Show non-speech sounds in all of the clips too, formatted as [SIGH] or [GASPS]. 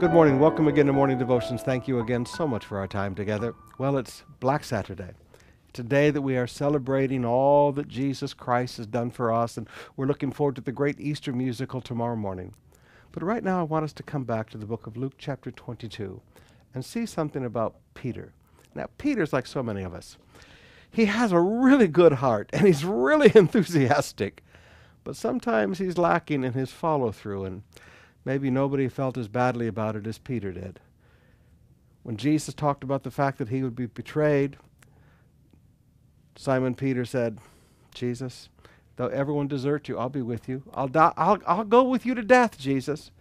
Good morning. Welcome again to Morning Devotions. Thank you again so much for our time together. Well, it's Black Saturday. Today that we are celebrating all that Jesus Christ has done for us, and we're looking forward to the great Easter musical tomorrow morning. But right now, I want us to come back to the book of Luke, chapter 22, and see something about Peter. Now, Peter's like so many of us. He has a really good heart, and he's really [LAUGHS] enthusiastic, but sometimes he's lacking in his follow through, and maybe nobody felt as badly about it as Peter did. When Jesus talked about the fact that he would be betrayed, Simon Peter said, Jesus, though everyone desert you, I'll be with you. I'll, die, I'll, I'll go with you to death, Jesus.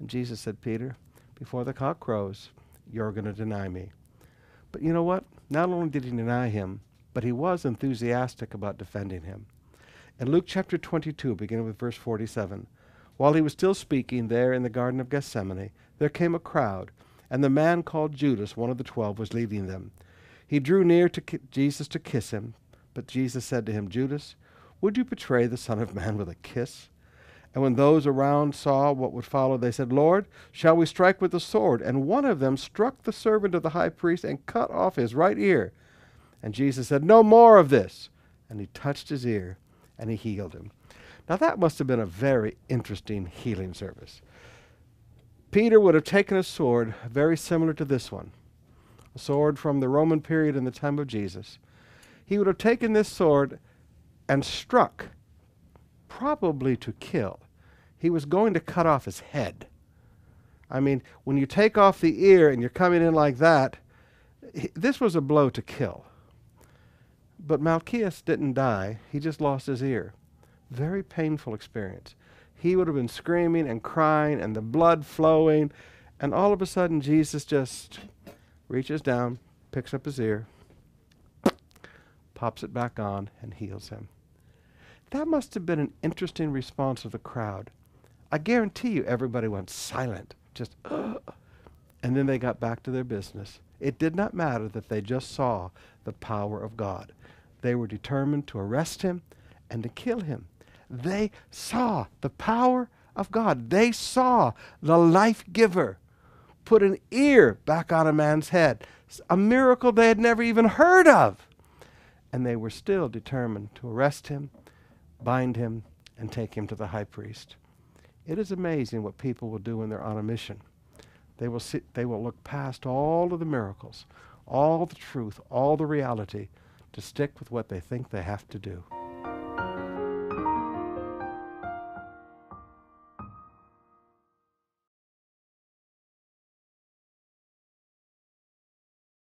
And Jesus said, Peter, before the cock crows, you're going to deny me. But you know what? Not only did he deny him, but he was enthusiastic about defending him. In Luke chapter 22, beginning with verse 47, while he was still speaking there in the Garden of Gethsemane, there came a crowd, and the man called Judas, one of the twelve, was leading them. He drew near to ki- Jesus to kiss him, but Jesus said to him, Judas, would you betray the Son of Man with a kiss? And when those around saw what would follow, they said, Lord, shall we strike with the sword? And one of them struck the servant of the high priest and cut off his right ear. And Jesus said, No more of this. And he touched his ear, and he healed him. Now, that must have been a very interesting healing service. Peter would have taken a sword very similar to this one, a sword from the Roman period in the time of Jesus. He would have taken this sword and struck, probably to kill. He was going to cut off his head. I mean, when you take off the ear and you're coming in like that, this was a blow to kill. But Malchus didn't die, he just lost his ear. Very painful experience. He would have been screaming and crying and the blood flowing, and all of a sudden Jesus just reaches down, picks up his ear, pops it back on, and heals him. That must have been an interesting response of the crowd. I guarantee you everybody went silent, just, [GASPS] and then they got back to their business. It did not matter that they just saw the power of God. They were determined to arrest him and to kill him. They saw the power of God. They saw the life giver put an ear back on a man's head, a miracle they had never even heard of. And they were still determined to arrest him, bind him, and take him to the high priest. It is amazing what people will do when they're on a mission. They will, sit, they will look past all of the miracles, all the truth, all the reality, to stick with what they think they have to do.